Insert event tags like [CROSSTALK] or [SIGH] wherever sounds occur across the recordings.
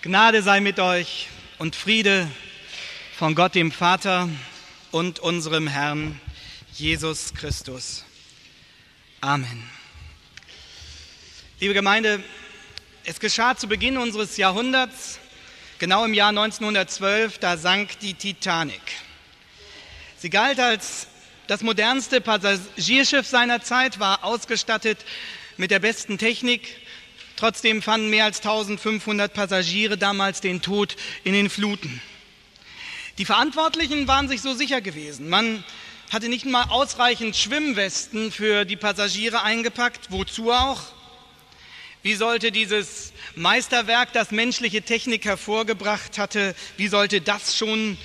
Gnade sei mit euch und Friede von Gott dem Vater und unserem Herrn Jesus Christus. Amen. Liebe Gemeinde, es geschah zu Beginn unseres Jahrhunderts, genau im Jahr 1912, da sank die Titanic. Sie galt als das modernste Passagierschiff seiner Zeit, war ausgestattet mit der besten Technik. Trotzdem fanden mehr als 1500 Passagiere damals den Tod in den Fluten. Die Verantwortlichen waren sich so sicher gewesen. Man hatte nicht mal ausreichend Schwimmwesten für die Passagiere eingepackt. Wozu auch? Wie sollte dieses Meisterwerk, das menschliche Technik hervorgebracht hatte, wie sollte das schon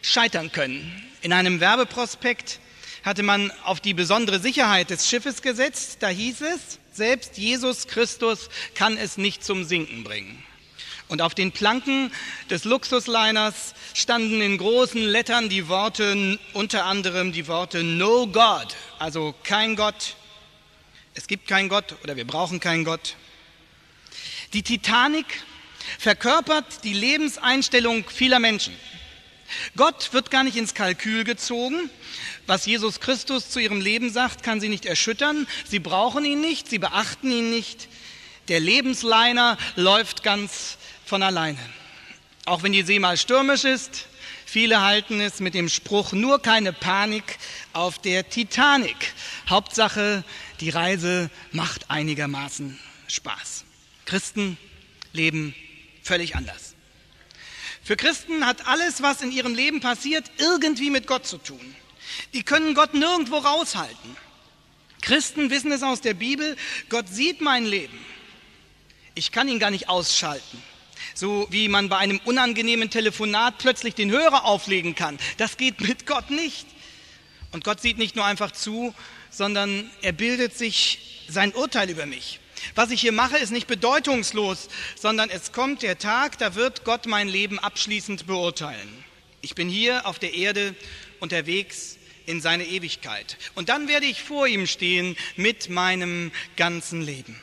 scheitern können? In einem Werbeprospekt hatte man auf die besondere Sicherheit des Schiffes gesetzt. Da hieß es, selbst Jesus Christus kann es nicht zum Sinken bringen. Und auf den Planken des Luxusliners standen in großen Lettern die Worte, unter anderem die Worte No God, also kein Gott. Es gibt keinen Gott oder wir brauchen keinen Gott. Die Titanic verkörpert die Lebenseinstellung vieler Menschen. Gott wird gar nicht ins Kalkül gezogen. Was Jesus Christus zu ihrem Leben sagt, kann sie nicht erschüttern. Sie brauchen ihn nicht, sie beachten ihn nicht. Der Lebensliner läuft ganz von alleine. Auch wenn die See mal stürmisch ist, viele halten es mit dem Spruch, nur keine Panik auf der Titanic. Hauptsache, die Reise macht einigermaßen Spaß. Christen leben völlig anders. Für Christen hat alles, was in ihrem Leben passiert, irgendwie mit Gott zu tun. Die können Gott nirgendwo raushalten. Christen wissen es aus der Bibel, Gott sieht mein Leben. Ich kann ihn gar nicht ausschalten. So wie man bei einem unangenehmen Telefonat plötzlich den Hörer auflegen kann. Das geht mit Gott nicht. Und Gott sieht nicht nur einfach zu, sondern er bildet sich sein Urteil über mich. Was ich hier mache, ist nicht bedeutungslos, sondern es kommt der Tag, da wird Gott mein Leben abschließend beurteilen. Ich bin hier auf der Erde unterwegs in seine Ewigkeit. Und dann werde ich vor ihm stehen mit meinem ganzen Leben.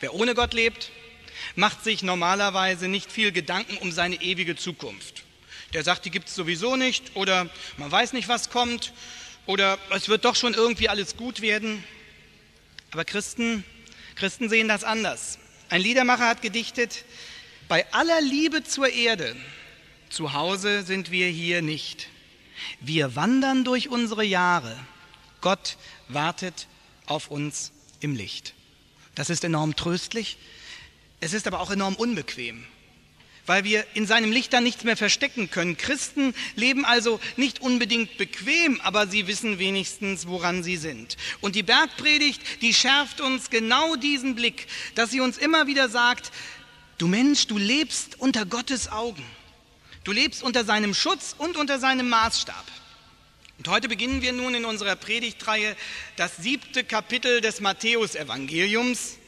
Wer ohne Gott lebt, macht sich normalerweise nicht viel Gedanken um seine ewige Zukunft. Der sagt, die gibt es sowieso nicht oder man weiß nicht, was kommt oder es wird doch schon irgendwie alles gut werden. Aber Christen Christen sehen das anders. Ein Liedermacher hat gedichtet, bei aller Liebe zur Erde, zu Hause sind wir hier nicht. Wir wandern durch unsere Jahre. Gott wartet auf uns im Licht. Das ist enorm tröstlich. Es ist aber auch enorm unbequem weil wir in seinem Licht dann nichts mehr verstecken können. Christen leben also nicht unbedingt bequem, aber sie wissen wenigstens, woran sie sind. Und die Bergpredigt, die schärft uns genau diesen Blick, dass sie uns immer wieder sagt, du Mensch, du lebst unter Gottes Augen. Du lebst unter seinem Schutz und unter seinem Maßstab. Und heute beginnen wir nun in unserer Predigtreihe das siebte Kapitel des Matthäusevangeliums.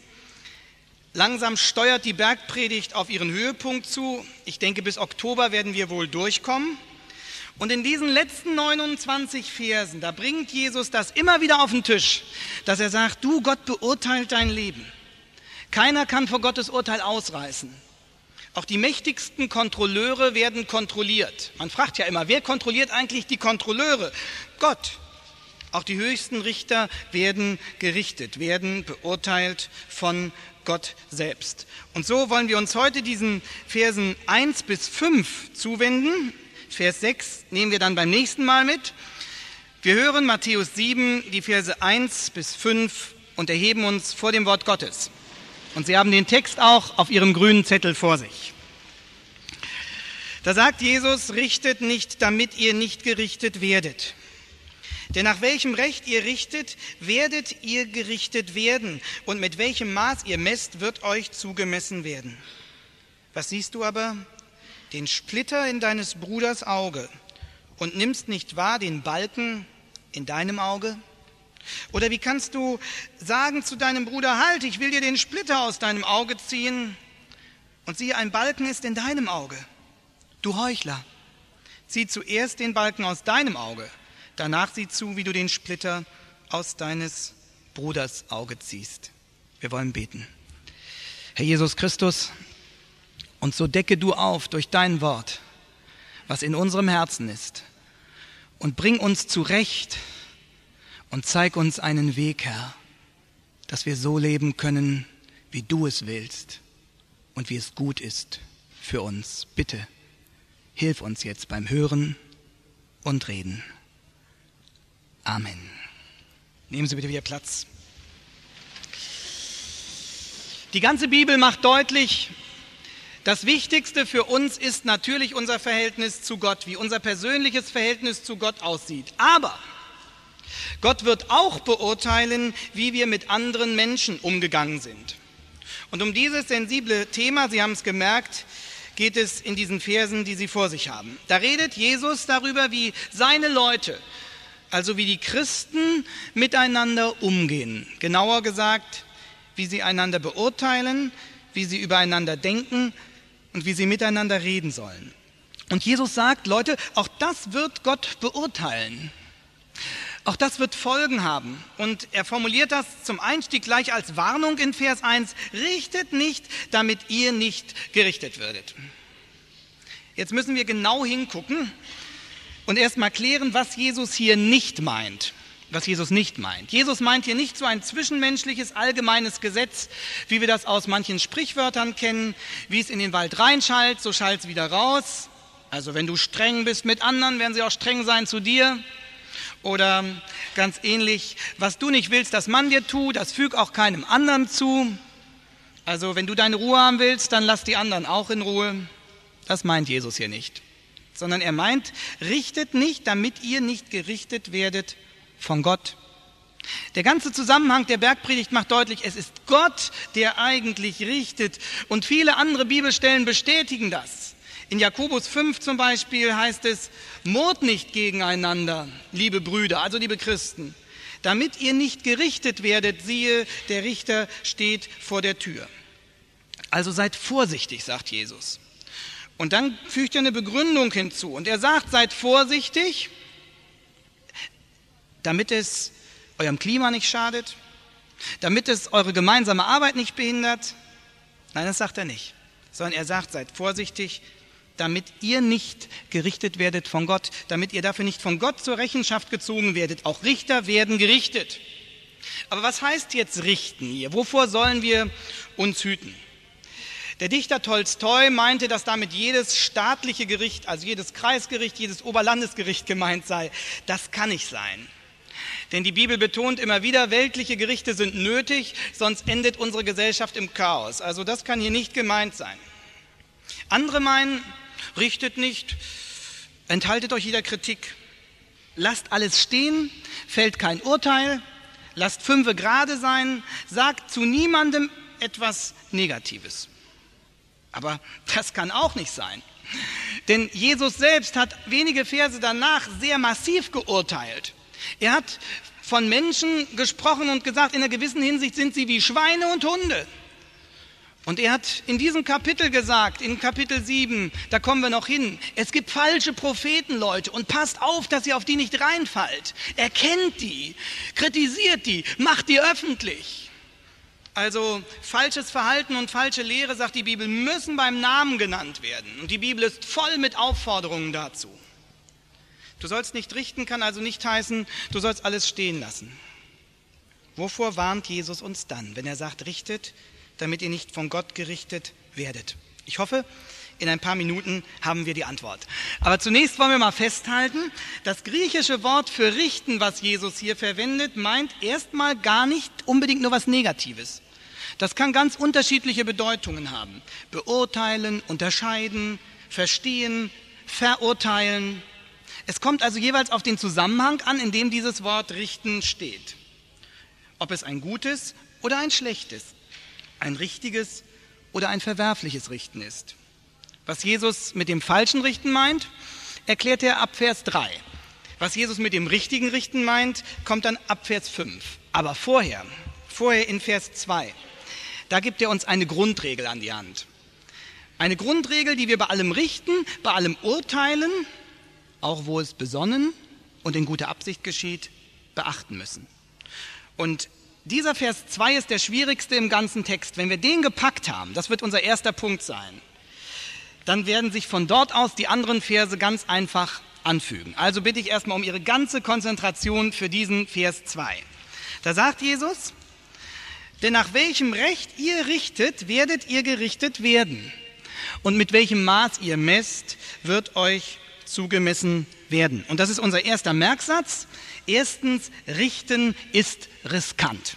Langsam steuert die Bergpredigt auf ihren Höhepunkt zu. Ich denke, bis Oktober werden wir wohl durchkommen. Und in diesen letzten 29 Versen, da bringt Jesus das immer wieder auf den Tisch, dass er sagt, du Gott beurteilt dein Leben. Keiner kann vor Gottes Urteil ausreißen. Auch die mächtigsten Kontrolleure werden kontrolliert. Man fragt ja immer, wer kontrolliert eigentlich die Kontrolleure? Gott. Auch die höchsten Richter werden gerichtet, werden beurteilt von Gott selbst. Und so wollen wir uns heute diesen Versen 1 bis 5 zuwenden. Vers 6 nehmen wir dann beim nächsten Mal mit. Wir hören Matthäus 7, die Verse 1 bis 5 und erheben uns vor dem Wort Gottes. Und Sie haben den Text auch auf Ihrem grünen Zettel vor sich. Da sagt Jesus, richtet nicht, damit ihr nicht gerichtet werdet. Denn nach welchem Recht ihr richtet, werdet ihr gerichtet werden. Und mit welchem Maß ihr messt, wird euch zugemessen werden. Was siehst du aber? Den Splitter in deines Bruders Auge und nimmst nicht wahr den Balken in deinem Auge? Oder wie kannst du sagen zu deinem Bruder, halt, ich will dir den Splitter aus deinem Auge ziehen und siehe, ein Balken ist in deinem Auge. Du Heuchler, zieh zuerst den Balken aus deinem Auge Danach sieh zu, wie du den Splitter aus deines Bruders Auge ziehst. Wir wollen beten. Herr Jesus Christus, Und so decke du auf durch dein Wort, was in unserem Herzen ist. Und bring uns zurecht und zeig uns einen Weg, Herr, dass wir so leben können, wie du es willst und wie es gut ist für uns. Bitte, hilf uns jetzt beim Hören und Reden. Amen. Nehmen Sie bitte wieder Platz. Die ganze Bibel macht deutlich, das Wichtigste für uns ist natürlich unser Verhältnis zu Gott, wie unser persönliches Verhältnis zu Gott aussieht. Aber Gott wird auch beurteilen, wie wir mit anderen Menschen umgegangen sind. Und um dieses sensible Thema, Sie haben es gemerkt, geht es in diesen Versen, die Sie vor sich haben. Da redet Jesus darüber, wie seine Leute, also wie die Christen miteinander umgehen. Genauer gesagt, wie sie einander beurteilen, wie sie übereinander denken und wie sie miteinander reden sollen. Und Jesus sagt, Leute, auch das wird Gott beurteilen. Auch das wird Folgen haben. Und er formuliert das zum Einstieg gleich als Warnung in Vers 1. Richtet nicht, damit ihr nicht gerichtet würdet. Jetzt müssen wir genau hingucken und erstmal klären, was Jesus hier nicht meint. Was Jesus nicht meint. Jesus meint hier nicht so ein zwischenmenschliches allgemeines Gesetz, wie wir das aus manchen Sprichwörtern kennen, wie es in den Wald reinschallt, so schallt es wieder raus. Also wenn du streng bist mit anderen, werden sie auch streng sein zu dir. Oder ganz ähnlich, was du nicht willst, dass man dir tut, das füg auch keinem anderen zu. Also wenn du deine Ruhe haben willst, dann lass die anderen auch in Ruhe. Das meint Jesus hier nicht. Sondern er meint, richtet nicht, damit ihr nicht gerichtet werdet von Gott. Der ganze Zusammenhang der Bergpredigt macht deutlich, es ist Gott, der eigentlich richtet. Und viele andere Bibelstellen bestätigen das. In Jakobus 5 zum Beispiel heißt es, murrt nicht gegeneinander, liebe Brüder, also liebe Christen, damit ihr nicht gerichtet werdet, siehe, der Richter steht vor der Tür. Also seid vorsichtig, sagt Jesus. Und dann fügt er eine Begründung hinzu. Und er sagt, seid vorsichtig, damit es eurem Klima nicht schadet, damit es eure gemeinsame Arbeit nicht behindert. Nein, das sagt er nicht, sondern er sagt, seid vorsichtig, damit ihr nicht gerichtet werdet von Gott, damit ihr dafür nicht von Gott zur Rechenschaft gezogen werdet. Auch Richter werden gerichtet. Aber was heißt jetzt richten hier? Wovor sollen wir uns hüten? Der Dichter Tolstoi meinte, dass damit jedes staatliche Gericht, also jedes Kreisgericht, jedes Oberlandesgericht gemeint sei. Das kann nicht sein. Denn die Bibel betont immer wieder, weltliche Gerichte sind nötig, sonst endet unsere Gesellschaft im Chaos. Also das kann hier nicht gemeint sein. Andere meinen, richtet nicht, enthaltet euch jeder Kritik. Lasst alles stehen, fällt kein Urteil, lasst fünfe gerade sein, sagt zu niemandem etwas Negatives. Aber das kann auch nicht sein. Denn Jesus selbst hat wenige Verse danach sehr massiv geurteilt. Er hat von Menschen gesprochen und gesagt, in einer gewissen Hinsicht sind sie wie Schweine und Hunde. Und er hat in diesem Kapitel gesagt, in Kapitel 7, da kommen wir noch hin, es gibt falsche Propheten, Leute, und passt auf, dass ihr auf die nicht reinfallt. Erkennt die, kritisiert die, macht die öffentlich. Also falsches Verhalten und falsche Lehre, sagt die Bibel, müssen beim Namen genannt werden. Und die Bibel ist voll mit Aufforderungen dazu. Du sollst nicht richten, kann also nicht heißen, du sollst alles stehen lassen. Wovor warnt Jesus uns dann, wenn er sagt, richtet, damit ihr nicht von Gott gerichtet werdet? Ich hoffe, in ein paar Minuten haben wir die Antwort. Aber zunächst wollen wir mal festhalten, das griechische Wort für richten, was Jesus hier verwendet, meint erstmal gar nicht unbedingt nur was Negatives. Das kann ganz unterschiedliche Bedeutungen haben. Beurteilen, unterscheiden, verstehen, verurteilen. Es kommt also jeweils auf den Zusammenhang an, in dem dieses Wort richten steht. Ob es ein gutes oder ein schlechtes, ein richtiges oder ein verwerfliches Richten ist. Was Jesus mit dem falschen Richten meint, erklärt er ab Vers 3. Was Jesus mit dem richtigen Richten meint, kommt dann ab Vers 5. Aber vorher, vorher in Vers 2, da gibt er uns eine Grundregel an die Hand. Eine Grundregel, die wir bei allem Richten, bei allem Urteilen, auch wo es besonnen und in guter Absicht geschieht, beachten müssen. Und dieser Vers 2 ist der schwierigste im ganzen Text. Wenn wir den gepackt haben, das wird unser erster Punkt sein, dann werden sich von dort aus die anderen Verse ganz einfach anfügen. Also bitte ich erstmal um Ihre ganze Konzentration für diesen Vers 2. Da sagt Jesus, denn nach welchem Recht ihr richtet, werdet ihr gerichtet werden. Und mit welchem Maß ihr messt, wird euch zugemessen werden. Und das ist unser erster Merksatz. Erstens, richten ist riskant.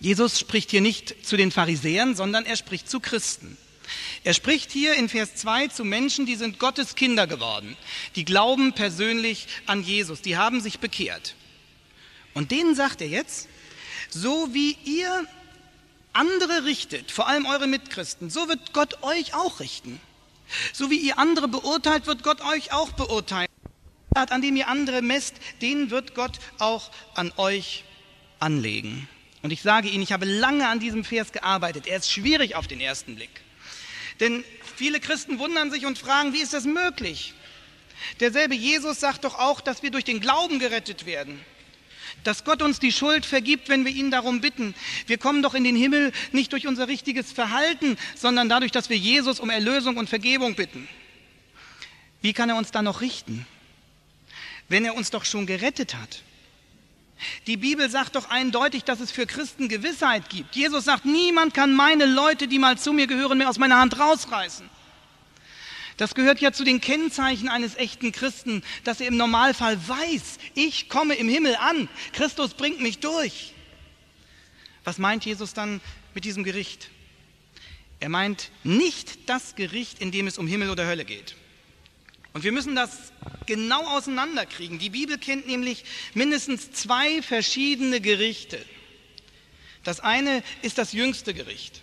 Jesus spricht hier nicht zu den Pharisäern, sondern er spricht zu Christen. Er spricht hier in Vers 2 zu Menschen, die sind Gottes Kinder geworden. Die glauben persönlich an Jesus. Die haben sich bekehrt. Und denen sagt er jetzt, so wie ihr andere richtet, vor allem eure Mitchristen, so wird Gott euch auch richten. So wie ihr andere beurteilt, wird Gott euch auch beurteilen. An dem ihr andere messt, den wird Gott auch an euch anlegen. Und ich sage Ihnen, ich habe lange an diesem Vers gearbeitet. Er ist schwierig auf den ersten Blick. Denn viele Christen wundern sich und fragen, wie ist das möglich? Derselbe Jesus sagt doch auch, dass wir durch den Glauben gerettet werden. Dass Gott uns die Schuld vergibt, wenn wir ihn darum bitten. Wir kommen doch in den Himmel nicht durch unser richtiges Verhalten, sondern dadurch, dass wir Jesus um Erlösung und Vergebung bitten. Wie kann er uns dann noch richten, wenn er uns doch schon gerettet hat? Die Bibel sagt doch eindeutig, dass es für Christen Gewissheit gibt. Jesus sagt, niemand kann meine Leute, die mal zu mir gehören, mehr aus meiner Hand rausreißen. Das gehört ja zu den Kennzeichen eines echten Christen, dass er im Normalfall weiß, ich komme im Himmel an, Christus bringt mich durch. Was meint Jesus dann mit diesem Gericht? Er meint nicht das Gericht, in dem es um Himmel oder Hölle geht. Und wir müssen das genau auseinanderkriegen. Die Bibel kennt nämlich mindestens zwei verschiedene Gerichte. Das eine ist das jüngste Gericht.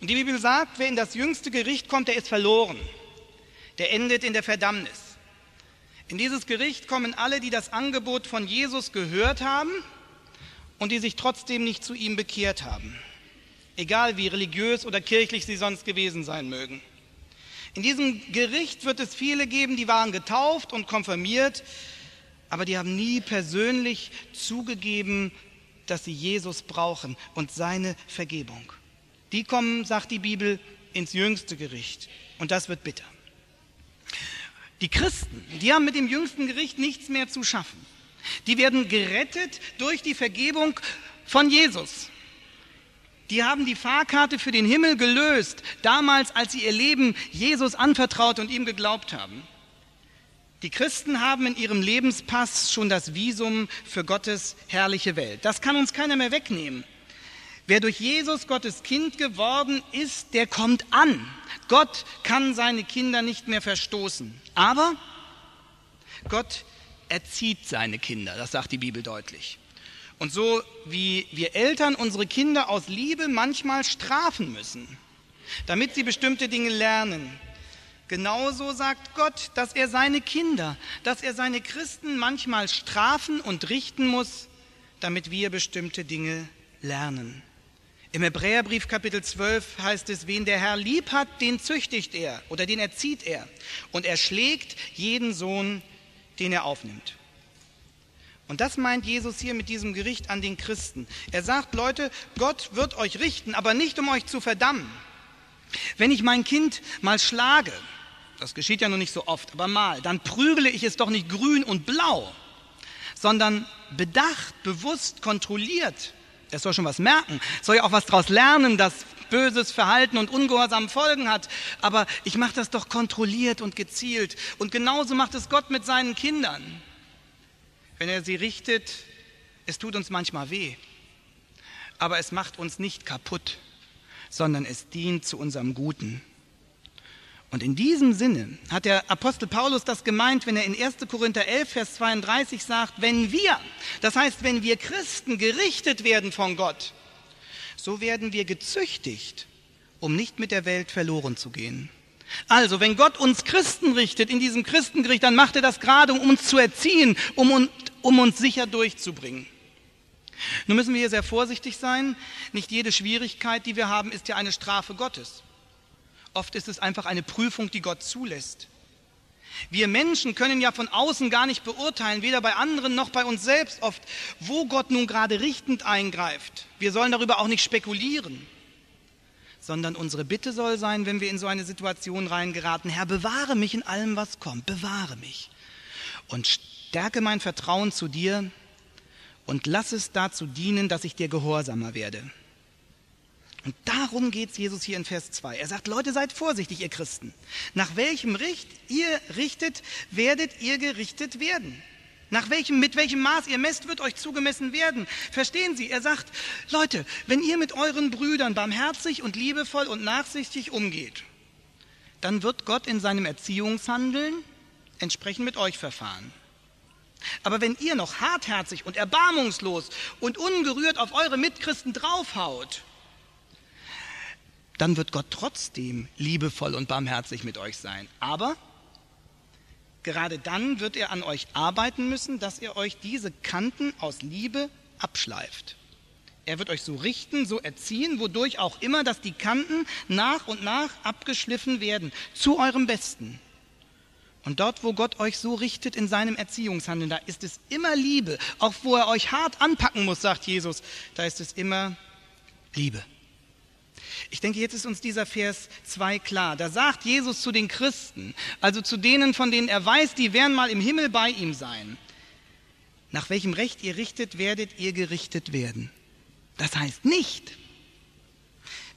Und die Bibel sagt, wer in das jüngste Gericht kommt, der ist verloren. Der endet in der Verdammnis. In dieses Gericht kommen alle, die das Angebot von Jesus gehört haben und die sich trotzdem nicht zu ihm bekehrt haben. Egal wie religiös oder kirchlich sie sonst gewesen sein mögen. In diesem Gericht wird es viele geben, die waren getauft und konfirmiert, aber die haben nie persönlich zugegeben, dass sie Jesus brauchen und seine Vergebung. Die kommen, sagt die Bibel, ins jüngste Gericht. Und das wird bitter. Die Christen, die haben mit dem jüngsten Gericht nichts mehr zu schaffen. Die werden gerettet durch die Vergebung von Jesus. Die haben die Fahrkarte für den Himmel gelöst, damals, als sie ihr Leben Jesus anvertraut und ihm geglaubt haben. Die Christen haben in ihrem Lebenspass schon das Visum für Gottes herrliche Welt. Das kann uns keiner mehr wegnehmen. Wer durch Jesus Gottes Kind geworden ist, der kommt an. Gott kann seine Kinder nicht mehr verstoßen. Aber Gott erzieht seine Kinder, das sagt die Bibel deutlich. Und so wie wir Eltern unsere Kinder aus Liebe manchmal strafen müssen, damit sie bestimmte Dinge lernen, genauso sagt Gott, dass er seine Kinder, dass er seine Christen manchmal strafen und richten muss, damit wir bestimmte Dinge lernen. Im Hebräerbrief Kapitel 12 heißt es, wen der Herr lieb hat, den züchtigt er oder den erzieht er. Und er schlägt jeden Sohn, den er aufnimmt. Und das meint Jesus hier mit diesem Gericht an den Christen. Er sagt, Leute, Gott wird euch richten, aber nicht um euch zu verdammen. Wenn ich mein Kind mal schlage, das geschieht ja noch nicht so oft, aber mal, dann prügele ich es doch nicht grün und blau, sondern bedacht, bewusst, kontrolliert. Es soll schon was merken, soll ja auch was daraus lernen, dass böses Verhalten und Ungehorsam Folgen hat. Aber ich mache das doch kontrolliert und gezielt. Und genauso macht es Gott mit seinen Kindern wenn er sie richtet, es tut uns manchmal weh, aber es macht uns nicht kaputt, sondern es dient zu unserem Guten. Und in diesem Sinne hat der Apostel Paulus das gemeint, wenn er in 1. Korinther 11, Vers 32 sagt, wenn wir, das heißt, wenn wir Christen gerichtet werden von Gott, so werden wir gezüchtigt, um nicht mit der Welt verloren zu gehen. Also, wenn Gott uns Christen richtet, in diesem Christengericht, dann macht er das gerade, um uns zu erziehen, um, um uns sicher durchzubringen. Nun müssen wir hier sehr vorsichtig sein. Nicht jede Schwierigkeit, die wir haben, ist ja eine Strafe Gottes. Oft ist es einfach eine Prüfung, die Gott zulässt. Wir Menschen können ja von außen gar nicht beurteilen, weder bei anderen noch bei uns selbst oft, wo Gott nun gerade richtend eingreift. Wir sollen darüber auch nicht spekulieren, sondern unsere Bitte soll sein, wenn wir in so eine Situation reingeraten, Herr, bewahre mich in allem, was kommt, bewahre mich und stärke mein Vertrauen zu dir und lass es dazu dienen, dass ich dir gehorsamer werde. Und darum geht es Jesus hier in Vers 2. Er sagt, Leute, seid vorsichtig, ihr Christen. Nach welchem Richt ihr richtet, werdet ihr gerichtet werden. Nach welchem, mit welchem Maß ihr messt, wird euch zugemessen werden. Verstehen Sie? Er sagt, Leute, wenn ihr mit euren Brüdern barmherzig und liebevoll und nachsichtig umgeht, dann wird Gott in seinem Erziehungshandeln entsprechend mit euch verfahren. Aber wenn ihr noch hartherzig und erbarmungslos und ungerührt auf eure Mitchristen draufhaut, dann wird Gott trotzdem liebevoll und barmherzig mit euch sein. Aber gerade dann wird er an euch arbeiten müssen, dass ihr euch diese Kanten aus Liebe abschleift. Er wird euch so richten, so erziehen, wodurch auch immer, dass die Kanten nach und nach abgeschliffen werden, zu eurem Besten. Und dort, wo Gott euch so richtet in seinem Erziehungshandeln, da ist es immer Liebe. Auch wo er euch hart anpacken muss, sagt Jesus, da ist es immer Liebe. Ich denke, jetzt ist uns dieser Vers 2 klar. Da sagt Jesus zu den Christen, also zu denen, von denen er weiß, die werden mal im Himmel bei ihm sein. Nach welchem Recht ihr richtet, werdet ihr gerichtet werden. Das heißt nicht,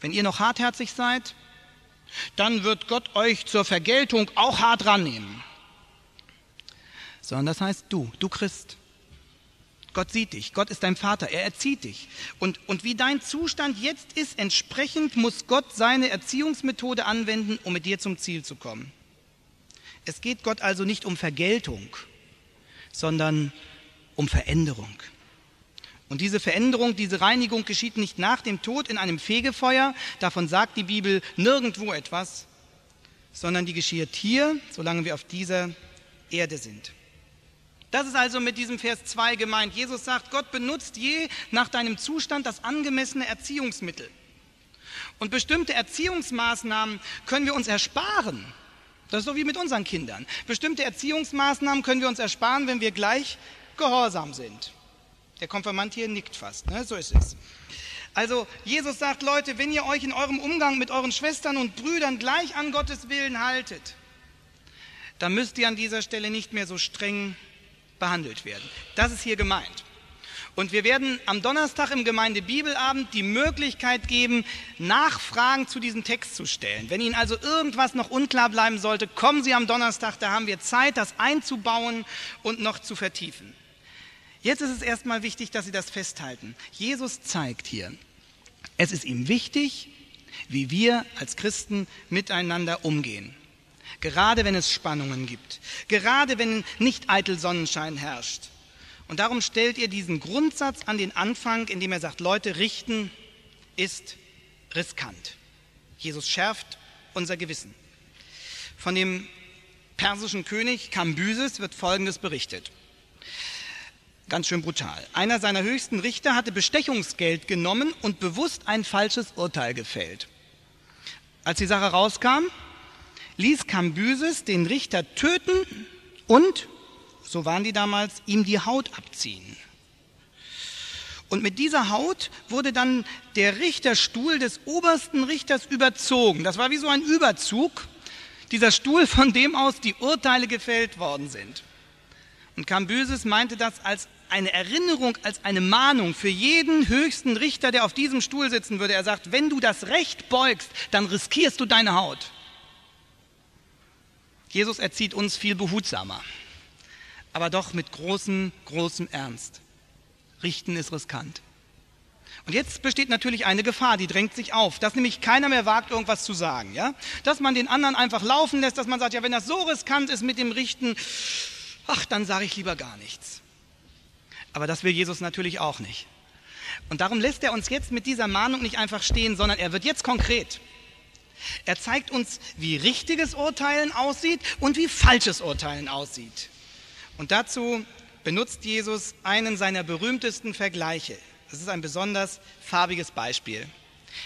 wenn ihr noch hartherzig seid, dann wird Gott euch zur Vergeltung auch hart rannehmen. Sondern das heißt du, du Christ. Gott sieht dich, Gott ist dein Vater, er erzieht dich. Und, und wie dein Zustand jetzt ist, entsprechend muss Gott seine Erziehungsmethode anwenden, um mit dir zum Ziel zu kommen. Es geht Gott also nicht um Vergeltung, sondern um Veränderung. Und diese Veränderung, diese Reinigung geschieht nicht nach dem Tod in einem Fegefeuer, davon sagt die Bibel nirgendwo etwas, sondern die geschieht hier, solange wir auf dieser Erde sind. Das ist also mit diesem Vers 2 gemeint. Jesus sagt, Gott benutzt je nach deinem Zustand das angemessene Erziehungsmittel. Und bestimmte Erziehungsmaßnahmen können wir uns ersparen. Das ist so wie mit unseren Kindern. Bestimmte Erziehungsmaßnahmen können wir uns ersparen, wenn wir gleich gehorsam sind. Der Konfirmand hier nickt fast, ne? so ist es. Also Jesus sagt, Leute, wenn ihr euch in eurem Umgang mit euren Schwestern und Brüdern gleich an Gottes Willen haltet, dann müsst ihr an dieser Stelle nicht mehr so streng behandelt werden. Das ist hier gemeint. Und wir werden am Donnerstag im Gemeindebibelabend die Möglichkeit geben, Nachfragen zu diesem Text zu stellen. Wenn Ihnen also irgendwas noch unklar bleiben sollte, kommen Sie am Donnerstag, da haben wir Zeit, das einzubauen und noch zu vertiefen. Jetzt ist es erstmal wichtig, dass Sie das festhalten. Jesus zeigt hier, es ist ihm wichtig, wie wir als Christen miteinander umgehen. Gerade wenn es Spannungen gibt. Gerade wenn nicht eitel Sonnenschein herrscht. Und darum stellt ihr diesen Grundsatz an den Anfang, indem er sagt, Leute, richten ist riskant. Jesus schärft unser Gewissen. Von dem persischen König Kambyses wird Folgendes berichtet. Ganz schön brutal. Einer seiner höchsten Richter hatte Bestechungsgeld genommen und bewusst ein falsches Urteil gefällt. Als die Sache rauskam, ließ Kambyses den Richter töten und, so waren die damals, ihm die Haut abziehen. Und mit dieser Haut wurde dann der Richterstuhl des obersten Richters überzogen. Das war wie so ein Überzug, dieser Stuhl, von dem aus die Urteile gefällt worden sind. Und Kambyses meinte das als eine Erinnerung, als eine Mahnung für jeden höchsten Richter, der auf diesem Stuhl sitzen würde. Er sagt, wenn du das Recht beugst, dann riskierst du deine Haut. Jesus erzieht uns viel behutsamer, aber doch mit großem, großem Ernst. Richten ist riskant. Und jetzt besteht natürlich eine Gefahr, die drängt sich auf, dass nämlich keiner mehr wagt, irgendwas zu sagen. Ja? Dass man den anderen einfach laufen lässt, dass man sagt, ja, wenn das so riskant ist mit dem Richten, ach, dann sage ich lieber gar nichts. Aber das will Jesus natürlich auch nicht. Und darum lässt er uns jetzt mit dieser Mahnung nicht einfach stehen, sondern er wird jetzt konkret. Er zeigt uns, wie richtiges Urteilen aussieht und wie falsches Urteilen aussieht. Und dazu benutzt Jesus einen seiner berühmtesten Vergleiche. Das ist ein besonders farbiges Beispiel.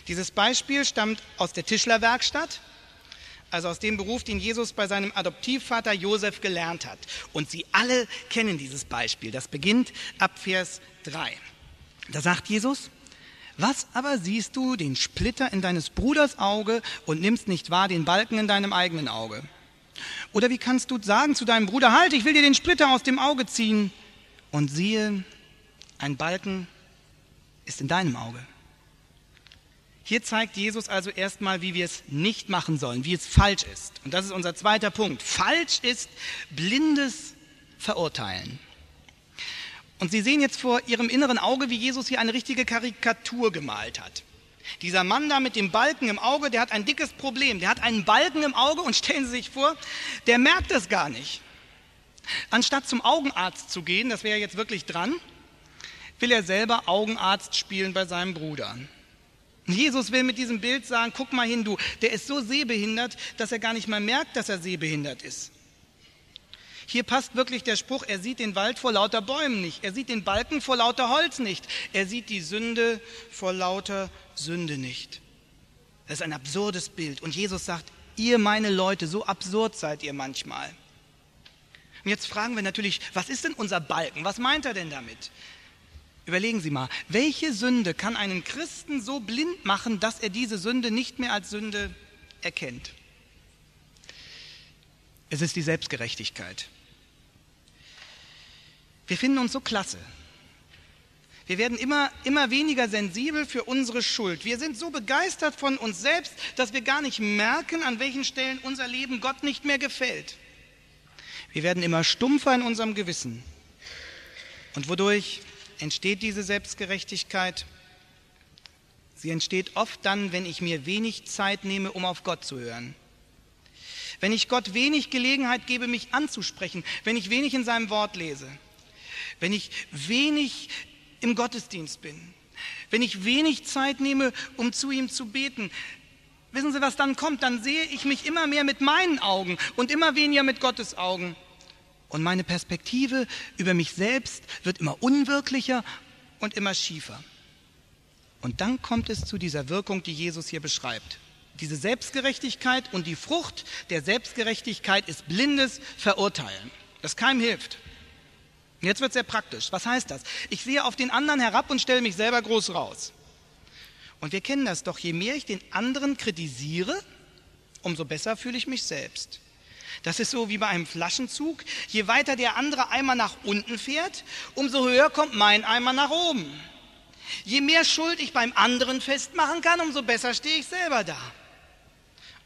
Dieses Beispiel stammt aus der Tischlerwerkstatt also aus dem Beruf, den Jesus bei seinem Adoptivvater Josef gelernt hat. Und Sie alle kennen dieses Beispiel. Das beginnt ab Vers 3. Da sagt Jesus, Was aber siehst du den Splitter in deines Bruders Auge und nimmst nicht wahr den Balken in deinem eigenen Auge? Oder wie kannst du sagen zu deinem Bruder, halt, ich will dir den Splitter aus dem Auge ziehen und siehe, ein Balken ist in deinem Auge. Hier zeigt Jesus also erstmal, wie wir es nicht machen sollen, wie es falsch ist. Und das ist unser zweiter Punkt. Falsch ist blindes Verurteilen. Und Sie sehen jetzt vor Ihrem inneren Auge, wie Jesus hier eine richtige Karikatur gemalt hat. Dieser Mann da mit dem Balken im Auge, der hat ein dickes Problem. Der hat einen Balken im Auge und [LAUGHS] stellen Sie sich vor, der merkt es gar nicht. Anstatt zum Augenarzt zu gehen, das wäre jetzt wirklich dran, will er selber Augenarzt spielen bei seinem Bruder. Jesus will mit diesem Bild sagen, guck mal hin, du, der ist so sehbehindert, dass er gar nicht mal merkt, dass er sehbehindert ist. Hier passt wirklich der Spruch, er sieht den Wald vor lauter Bäumen nicht, er sieht den Balken vor lauter Holz nicht, er sieht die Sünde vor lauter Sünde nicht. Das ist ein absurdes Bild. Und Jesus sagt, ihr meine Leute, so absurd seid ihr manchmal. Und jetzt fragen wir natürlich, was ist denn unser Balken? Was meint er denn damit? Überlegen Sie mal, welche Sünde kann einen Christen so blind machen, dass er diese Sünde nicht mehr als Sünde erkennt? Es ist die Selbstgerechtigkeit. Wir finden uns so klasse. Wir werden immer, immer weniger sensibel für unsere Schuld. Wir sind so begeistert von uns selbst, dass wir gar nicht merken, an welchen Stellen unser Leben Gott nicht mehr gefällt. Wir werden immer stumpfer in unserem Gewissen. Und wodurch entsteht diese Selbstgerechtigkeit? Sie entsteht oft dann, wenn ich mir wenig Zeit nehme, um auf Gott zu hören. Wenn ich Gott wenig Gelegenheit gebe, mich anzusprechen, wenn ich wenig in seinem Wort lese wenn ich wenig im Gottesdienst bin, wenn ich wenig Zeit nehme, um zu ihm zu beten, wissen Sie, was dann kommt? Dann sehe ich mich immer mehr mit meinen Augen und immer weniger mit Gottes Augen. Und meine Perspektive über mich selbst wird immer unwirklicher und immer schiefer. Und dann kommt es zu dieser Wirkung, die Jesus hier beschreibt. Diese Selbstgerechtigkeit und die Frucht der Selbstgerechtigkeit ist blindes Verurteilen, das keinem hilft. Jetzt wird es sehr praktisch. Was heißt das? Ich sehe auf den anderen herab und stelle mich selber groß raus. Und wir kennen das doch, je mehr ich den anderen kritisiere, umso besser fühle ich mich selbst. Das ist so wie bei einem Flaschenzug. Je weiter der andere Eimer nach unten fährt, umso höher kommt mein Eimer nach oben. Je mehr Schuld ich beim anderen festmachen kann, umso besser stehe ich selber da.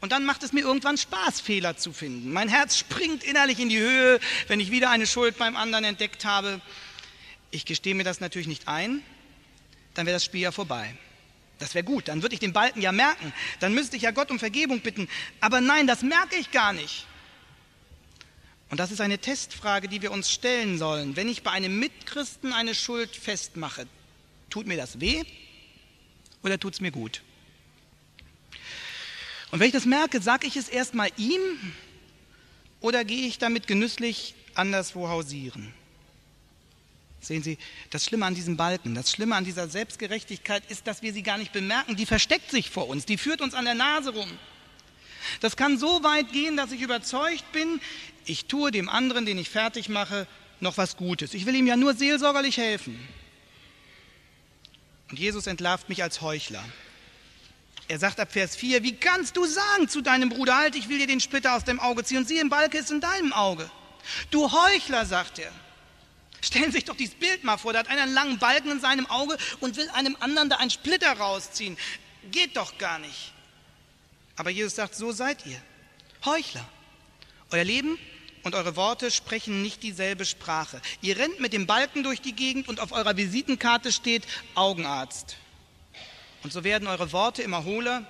Und dann macht es mir irgendwann Spaß, Fehler zu finden. Mein Herz springt innerlich in die Höhe, wenn ich wieder eine Schuld beim anderen entdeckt habe. Ich gestehe mir das natürlich nicht ein, dann wäre das Spiel ja vorbei. Das wäre gut, dann würde ich den Balken ja merken. Dann müsste ich ja Gott um Vergebung bitten. Aber nein, das merke ich gar nicht. Und das ist eine Testfrage, die wir uns stellen sollen. Wenn ich bei einem Mitchristen eine Schuld festmache, tut mir das weh oder tut es mir gut? Und wenn ich das merke, sage ich es erstmal ihm oder gehe ich damit genüsslich anderswo hausieren? Sehen Sie, das Schlimme an diesem Balken, das Schlimme an dieser Selbstgerechtigkeit ist, dass wir sie gar nicht bemerken. Die versteckt sich vor uns, die führt uns an der Nase rum. Das kann so weit gehen, dass ich überzeugt bin, ich tue dem anderen, den ich fertig mache, noch was Gutes. Ich will ihm ja nur seelsorgerlich helfen. Und Jesus entlarvt mich als Heuchler. Er sagt ab Vers 4, wie kannst du sagen zu deinem Bruder, halt, ich will dir den Splitter aus dem Auge ziehen und sieh, im Balke ist in deinem Auge. Du Heuchler, sagt er. Stellen Sie sich doch dieses Bild mal vor, da hat einer einen langen Balken in seinem Auge und will einem anderen da einen Splitter rausziehen. Geht doch gar nicht. Aber Jesus sagt, so seid ihr. Heuchler. Euer Leben und eure Worte sprechen nicht dieselbe Sprache. Ihr rennt mit dem Balken durch die Gegend und auf eurer Visitenkarte steht Augenarzt. Und so werden eure Worte immer hohler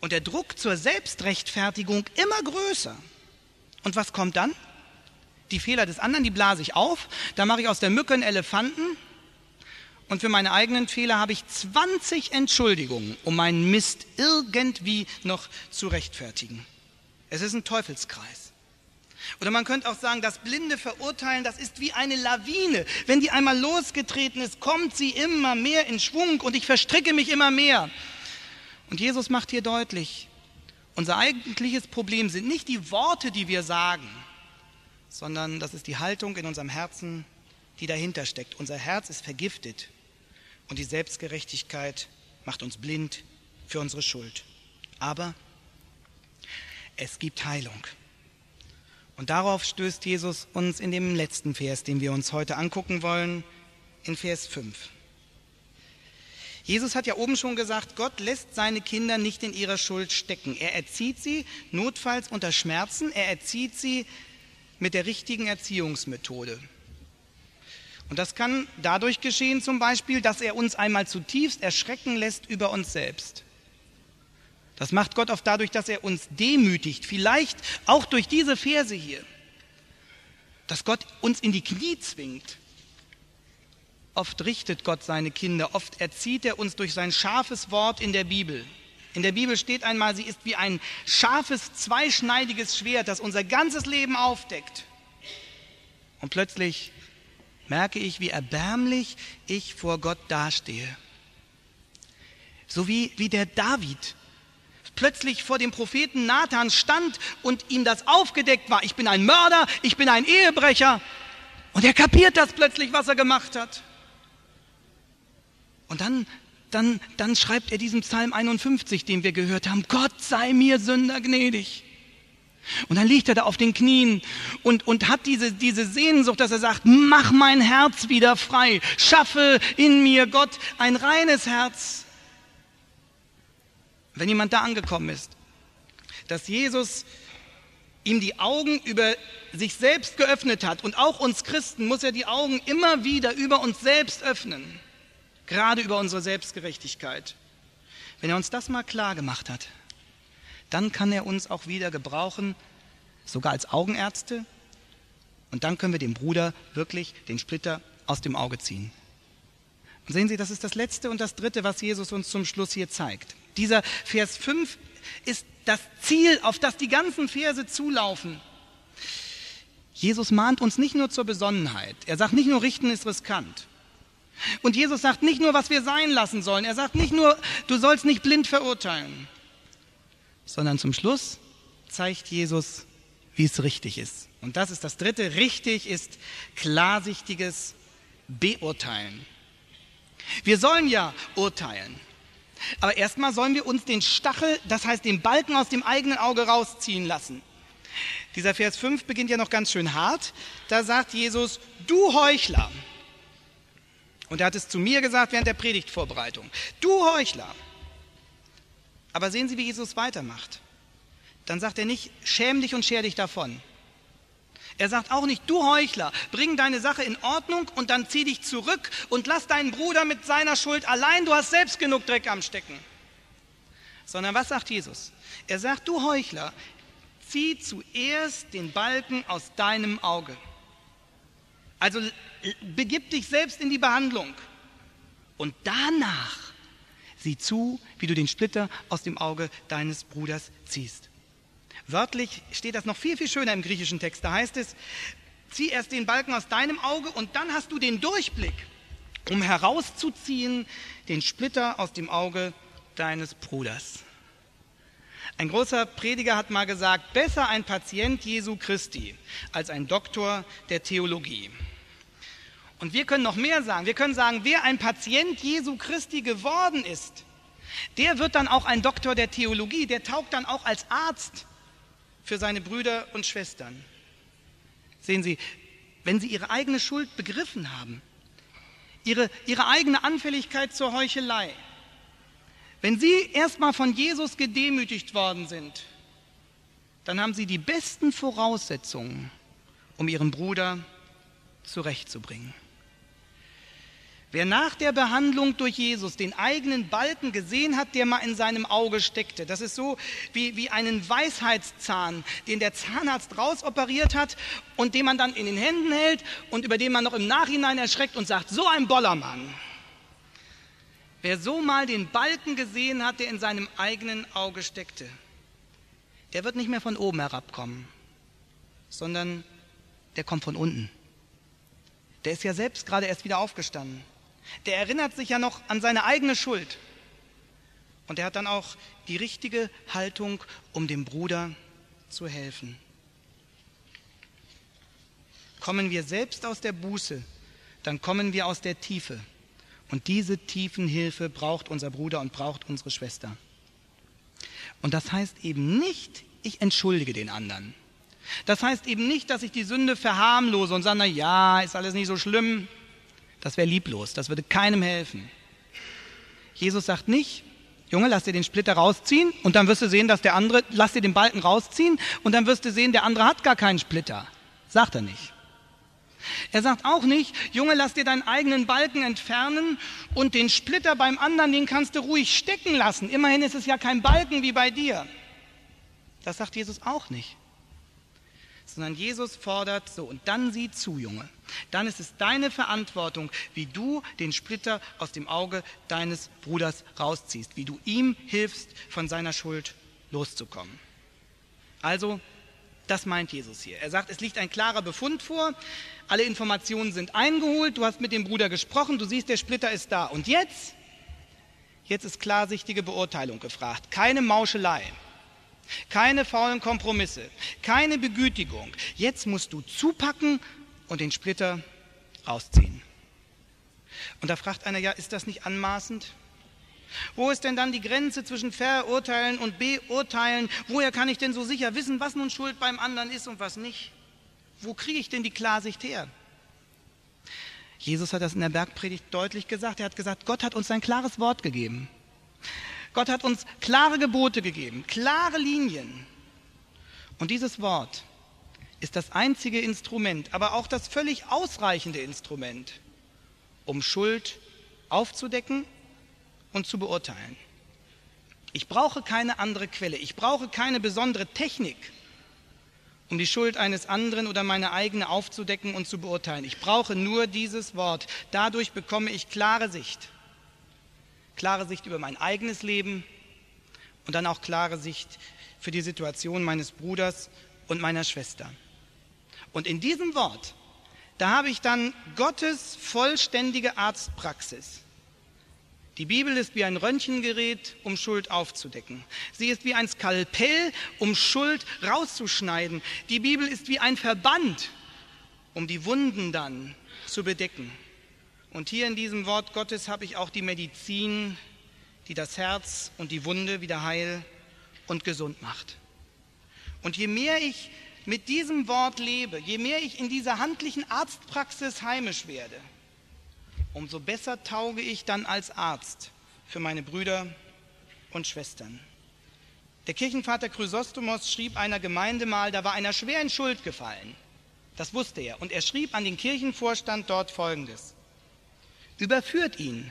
und der Druck zur Selbstrechtfertigung immer größer. Und was kommt dann? Die Fehler des anderen, die blase ich auf, da mache ich aus der Mücke einen Elefanten und für meine eigenen Fehler habe ich 20 Entschuldigungen, um meinen Mist irgendwie noch zu rechtfertigen. Es ist ein Teufelskreis. Oder man könnte auch sagen, das blinde Verurteilen, das ist wie eine Lawine. Wenn die einmal losgetreten ist, kommt sie immer mehr in Schwung und ich verstricke mich immer mehr. Und Jesus macht hier deutlich, unser eigentliches Problem sind nicht die Worte, die wir sagen, sondern das ist die Haltung in unserem Herzen, die dahinter steckt. Unser Herz ist vergiftet. und die Selbstgerechtigkeit macht uns blind für unsere Schuld. Aber es gibt Heilung. Und darauf stößt Jesus uns in dem letzten Vers, den wir uns heute angucken wollen, in Vers 5. Jesus hat ja oben schon gesagt, Gott lässt seine Kinder nicht in ihrer Schuld stecken. Er erzieht sie notfalls unter Schmerzen, er erzieht sie mit der richtigen Erziehungsmethode. Und das kann dadurch geschehen zum Beispiel, dass er uns einmal zutiefst erschrecken lässt über uns selbst. Das macht Gott oft dadurch, dass er uns demütigt, vielleicht auch durch diese Verse hier, dass Gott uns in die Knie zwingt. Oft richtet Gott seine Kinder, oft erzieht er uns durch sein scharfes Wort in der Bibel. In der Bibel steht einmal, sie ist wie ein scharfes, zweischneidiges Schwert, das unser ganzes Leben aufdeckt. Und plötzlich merke ich, wie erbärmlich ich vor Gott dastehe. So wie, wie der David plötzlich vor dem Propheten Nathan stand und ihm das aufgedeckt war. Ich bin ein Mörder, ich bin ein Ehebrecher. Und er kapiert das plötzlich, was er gemacht hat. Und dann, dann, dann schreibt er diesen Psalm 51, den wir gehört haben, Gott sei mir Sünder gnädig. Und dann liegt er da auf den Knien und, und hat diese, diese Sehnsucht, dass er sagt, mach mein Herz wieder frei, schaffe in mir, Gott, ein reines Herz. Wenn jemand da angekommen ist, dass Jesus ihm die Augen über sich selbst geöffnet hat und auch uns Christen muss er die Augen immer wieder über uns selbst öffnen, gerade über unsere Selbstgerechtigkeit. Wenn er uns das mal klar gemacht hat, dann kann er uns auch wieder gebrauchen, sogar als Augenärzte. Und dann können wir dem Bruder wirklich den Splitter aus dem Auge ziehen. Und sehen Sie, das ist das Letzte und das Dritte, was Jesus uns zum Schluss hier zeigt. Dieser Vers 5 ist das Ziel, auf das die ganzen Verse zulaufen. Jesus mahnt uns nicht nur zur Besonnenheit. Er sagt nicht nur, richten ist riskant. Und Jesus sagt nicht nur, was wir sein lassen sollen. Er sagt nicht nur, du sollst nicht blind verurteilen. Sondern zum Schluss zeigt Jesus, wie es richtig ist. Und das ist das Dritte. Richtig ist klarsichtiges Beurteilen. Wir sollen ja urteilen. Aber erstmal sollen wir uns den Stachel, das heißt den Balken aus dem eigenen Auge rausziehen lassen. Dieser Vers 5 beginnt ja noch ganz schön hart. Da sagt Jesus, du Heuchler. Und er hat es zu mir gesagt während der Predigtvorbereitung. Du Heuchler. Aber sehen Sie, wie Jesus weitermacht. Dann sagt er nicht, schäm dich und scher dich davon. Er sagt auch nicht, du Heuchler, bring deine Sache in Ordnung und dann zieh dich zurück und lass deinen Bruder mit seiner Schuld allein, du hast selbst genug Dreck am Stecken. Sondern was sagt Jesus? Er sagt, du Heuchler, zieh zuerst den Balken aus deinem Auge. Also begib dich selbst in die Behandlung und danach sieh zu, wie du den Splitter aus dem Auge deines Bruders ziehst. Wörtlich steht das noch viel, viel schöner im griechischen Text. Da heißt es, zieh erst den Balken aus deinem Auge und dann hast du den Durchblick, um herauszuziehen den Splitter aus dem Auge deines Bruders. Ein großer Prediger hat mal gesagt, besser ein Patient Jesu Christi als ein Doktor der Theologie. Und wir können noch mehr sagen. Wir können sagen, wer ein Patient Jesu Christi geworden ist, der wird dann auch ein Doktor der Theologie, der taugt dann auch als Arzt für seine Brüder und Schwestern. Sehen Sie, wenn Sie Ihre eigene Schuld begriffen haben, Ihre, Ihre eigene Anfälligkeit zur Heuchelei, wenn Sie erstmal von Jesus gedemütigt worden sind, dann haben Sie die besten Voraussetzungen, um Ihren Bruder zurechtzubringen. Wer nach der Behandlung durch Jesus den eigenen Balken gesehen hat, der mal in seinem Auge steckte, das ist so wie, wie einen Weisheitszahn, den der Zahnarzt rausoperiert hat und den man dann in den Händen hält und über den man noch im Nachhinein erschreckt und sagt, so ein Bollermann. Wer so mal den Balken gesehen hat, der in seinem eigenen Auge steckte, der wird nicht mehr von oben herabkommen, sondern der kommt von unten. Der ist ja selbst gerade erst wieder aufgestanden. Der erinnert sich ja noch an seine eigene Schuld. Und er hat dann auch die richtige Haltung, um dem Bruder zu helfen. Kommen wir selbst aus der Buße, dann kommen wir aus der Tiefe Und diese tiefen Hilfe braucht unser Bruder und braucht unsere Schwester. Und das heißt eben nicht, ich entschuldige den anderen. Das heißt eben nicht, dass ich die Sünde verharmlose und sage, na ja, ist alles nicht so schlimm. Das wäre lieblos, das würde keinem helfen. Jesus sagt nicht, Junge, lass dir den Splitter rausziehen und dann wirst du sehen, dass der andere, lass dir den Balken rausziehen und dann wirst du sehen, der andere hat gar keinen Splitter. Sagt er nicht. Er sagt auch nicht, Junge, lass dir deinen eigenen Balken entfernen und den Splitter beim anderen, den kannst du ruhig stecken lassen. Immerhin ist es ja kein Balken wie bei dir. Das sagt Jesus auch nicht sondern Jesus fordert so, und dann sieh zu, Junge. Dann ist es deine Verantwortung, wie du den Splitter aus dem Auge deines Bruders rausziehst, wie du ihm hilfst, von seiner Schuld loszukommen. Also, das meint Jesus hier. Er sagt, es liegt ein klarer Befund vor, alle Informationen sind eingeholt, du hast mit dem Bruder gesprochen, du siehst, der Splitter ist da. Und jetzt? Jetzt ist klarsichtige Beurteilung gefragt, keine Mauschelei. Keine faulen Kompromisse, keine Begütigung. Jetzt musst du zupacken und den Splitter rausziehen. Und da fragt einer, ja, ist das nicht anmaßend? Wo ist denn dann die Grenze zwischen verurteilen und beurteilen? Woher kann ich denn so sicher wissen, was nun Schuld beim anderen ist und was nicht? Wo kriege ich denn die Klarsicht her? Jesus hat das in der Bergpredigt deutlich gesagt. Er hat gesagt, Gott hat uns ein klares Wort gegeben. Gott hat uns klare Gebote gegeben, klare Linien. Und dieses Wort ist das einzige Instrument, aber auch das völlig ausreichende Instrument, um Schuld aufzudecken und zu beurteilen. Ich brauche keine andere Quelle, ich brauche keine besondere Technik, um die Schuld eines anderen oder meine eigene aufzudecken und zu beurteilen. Ich brauche nur dieses Wort. Dadurch bekomme ich klare Sicht klare Sicht über mein eigenes Leben und dann auch klare Sicht für die Situation meines Bruders und meiner Schwester. Und in diesem Wort, da habe ich dann Gottes vollständige Arztpraxis. Die Bibel ist wie ein Röntgengerät, um Schuld aufzudecken. Sie ist wie ein Skalpell, um Schuld rauszuschneiden. Die Bibel ist wie ein Verband, um die Wunden dann zu bedecken. Und hier in diesem Wort Gottes habe ich auch die Medizin, die das Herz und die Wunde wieder heil und gesund macht. Und je mehr ich mit diesem Wort lebe, je mehr ich in dieser handlichen Arztpraxis heimisch werde, umso besser tauge ich dann als Arzt für meine Brüder und Schwestern. Der Kirchenvater Chrysostomos schrieb einer Gemeinde mal, da war einer schwer in Schuld gefallen. Das wusste er. Und er schrieb an den Kirchenvorstand dort Folgendes. Überführt ihn,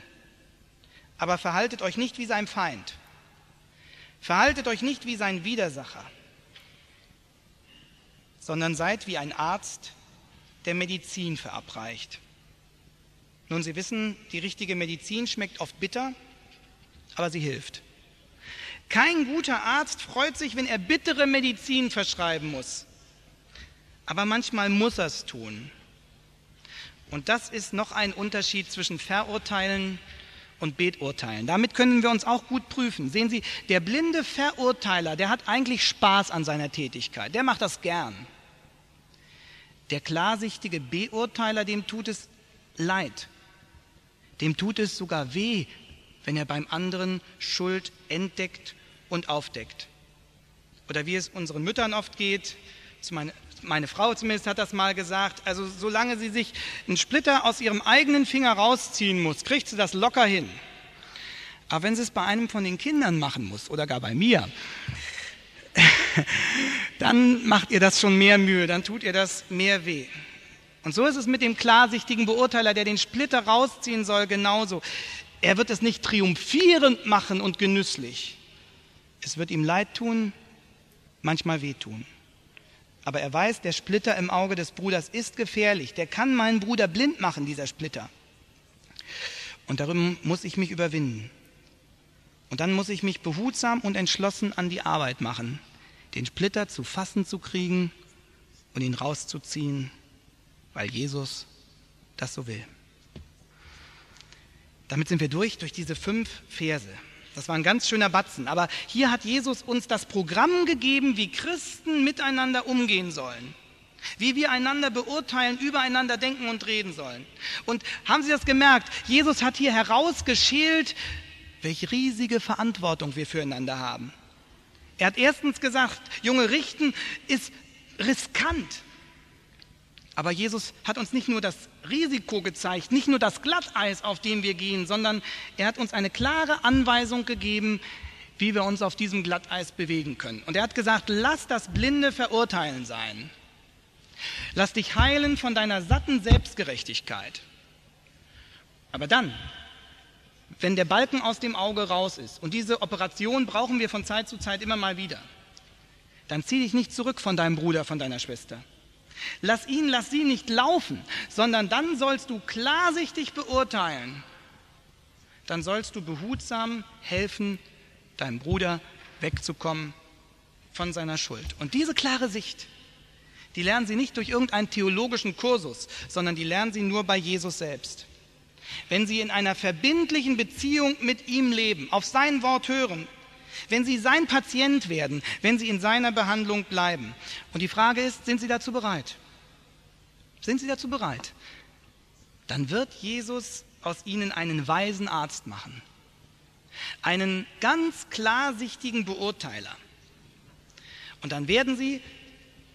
aber verhaltet euch nicht wie sein Feind. Verhaltet euch nicht wie sein Widersacher, sondern seid wie ein Arzt, der Medizin verabreicht. Nun, Sie wissen, die richtige Medizin schmeckt oft bitter, aber sie hilft. Kein guter Arzt freut sich, wenn er bittere Medizin verschreiben muss. Aber manchmal muss er es tun. Und das ist noch ein Unterschied zwischen Verurteilen und Beturteilen. Damit können wir uns auch gut prüfen. Sehen Sie, der blinde Verurteiler, der hat eigentlich Spaß an seiner Tätigkeit. Der macht das gern. Der klarsichtige Beurteiler, dem tut es leid. Dem tut es sogar weh, wenn er beim anderen Schuld entdeckt und aufdeckt. Oder wie es unseren Müttern oft geht, zu meine, meine Frau zumindest hat das mal gesagt, also solange sie sich einen Splitter aus ihrem eigenen Finger rausziehen muss, kriegt sie das locker hin. Aber wenn sie es bei einem von den Kindern machen muss oder gar bei mir, [LAUGHS] dann macht ihr das schon mehr Mühe, dann tut ihr das mehr weh. Und so ist es mit dem klarsichtigen Beurteiler, der den Splitter rausziehen soll, genauso. Er wird es nicht triumphierend machen und genüsslich. Es wird ihm leid tun, manchmal wehtun. Aber er weiß, der Splitter im Auge des Bruders ist gefährlich. Der kann meinen Bruder blind machen, dieser Splitter. Und darum muss ich mich überwinden. Und dann muss ich mich behutsam und entschlossen an die Arbeit machen, den Splitter zu fassen zu kriegen und ihn rauszuziehen, weil Jesus das so will. Damit sind wir durch, durch diese fünf Verse. Das war ein ganz schöner Batzen. Aber hier hat Jesus uns das Programm gegeben, wie Christen miteinander umgehen sollen. wie wir einander beurteilen, übereinander denken und reden sollen. Und haben Sie das gemerkt? Jesus hat hier herausgeschält, welche riesige Verantwortung wir füreinander haben. Er hat erstens gesagt, Junge, richten ist riskant. Aber Jesus hat uns nicht nur das Risiko gezeigt, nicht nur das Glatteis, auf dem wir gehen, sondern er hat uns eine klare Anweisung gegeben, wie wir uns auf diesem Glatteis bewegen können. Und er hat gesagt, lass das blinde Verurteilen sein. Lass dich heilen von deiner satten Selbstgerechtigkeit. Aber dann, wenn der Balken aus dem Auge raus ist, und diese Operation brauchen wir von Zeit zu Zeit immer mal wieder, dann zieh dich nicht zurück von deinem Bruder, von deiner Schwester. Lass ihn, lass sie nicht laufen, sondern dann sollst du klarsichtig beurteilen. Dann sollst du behutsam helfen, deinem Bruder wegzukommen von seiner Schuld. Und diese klare Sicht, die lernen sie nicht durch irgendeinen theologischen Kursus, sondern die lernen sie nur bei Jesus selbst. Wenn sie in einer verbindlichen Beziehung mit ihm leben, auf sein Wort hören, wenn sie sein Patient werden, wenn sie in seiner Behandlung bleiben. Und die Frage ist, sind sie dazu bereit? Sind sie dazu bereit? Dann wird Jesus aus ihnen einen weisen Arzt machen, einen ganz klarsichtigen Beurteiler. Und dann werden sie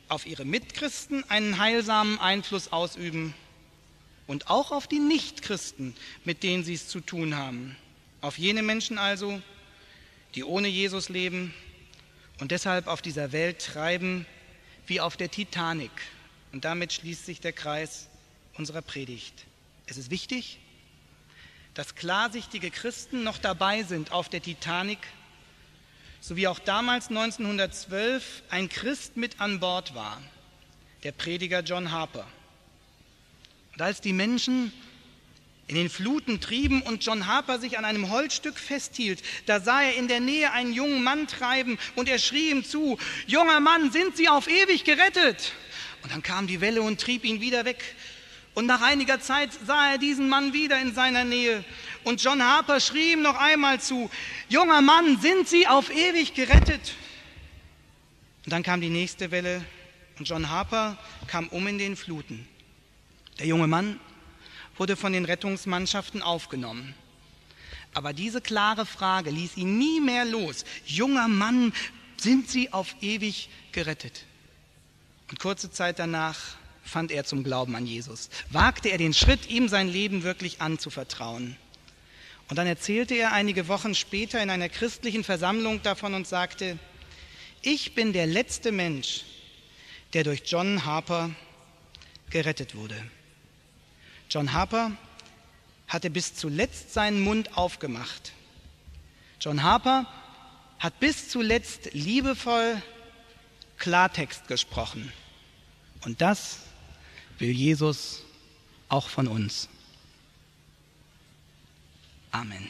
auf ihre Mitchristen einen heilsamen Einfluss ausüben und auch auf die Nichtchristen, mit denen sie es zu tun haben. Auf jene Menschen also, die ohne Jesus leben und deshalb auf dieser Welt treiben wie auf der Titanic. Und damit schließt sich der Kreis unserer Predigt. Es ist wichtig, dass klarsichtige Christen noch dabei sind auf der Titanic so wie auch damals 1912 ein Christ mit an Bord war, der Prediger John Harper. Und als die Menschen in den Fluten trieben und John Harper sich an einem Holzstück festhielt, da sah er in der Nähe einen jungen Mann treiben und er schrie ihm zu, junger Mann, sind Sie auf ewig gerettet? Und dann kam die Welle und trieb ihn wieder weg. Und nach einiger Zeit sah er diesen Mann wieder in seiner Nähe. Und John Harper schrie ihm noch einmal zu, junger Mann, sind Sie auf ewig gerettet? Und dann kam die nächste Welle und John Harper kam um in den Fluten. Der junge Mann wurde von den Rettungsmannschaften aufgenommen. Aber diese klare Frage ließ ihn nie mehr los. Junger Mann, sind Sie auf ewig gerettet? Und kurze Zeit danach fand er zum Glauben an Jesus. Wagte er den Schritt, ihm sein Leben wirklich anzuvertrauen. Und dann erzählte er einige Wochen später in einer christlichen Versammlung davon und sagte, ich bin der letzte Mensch, der durch John Harper gerettet wurde. John Harper hatte bis zuletzt seinen Mund aufgemacht. John Harper hat bis zuletzt liebevoll Klartext gesprochen. Und das will Jesus auch von uns. Amen.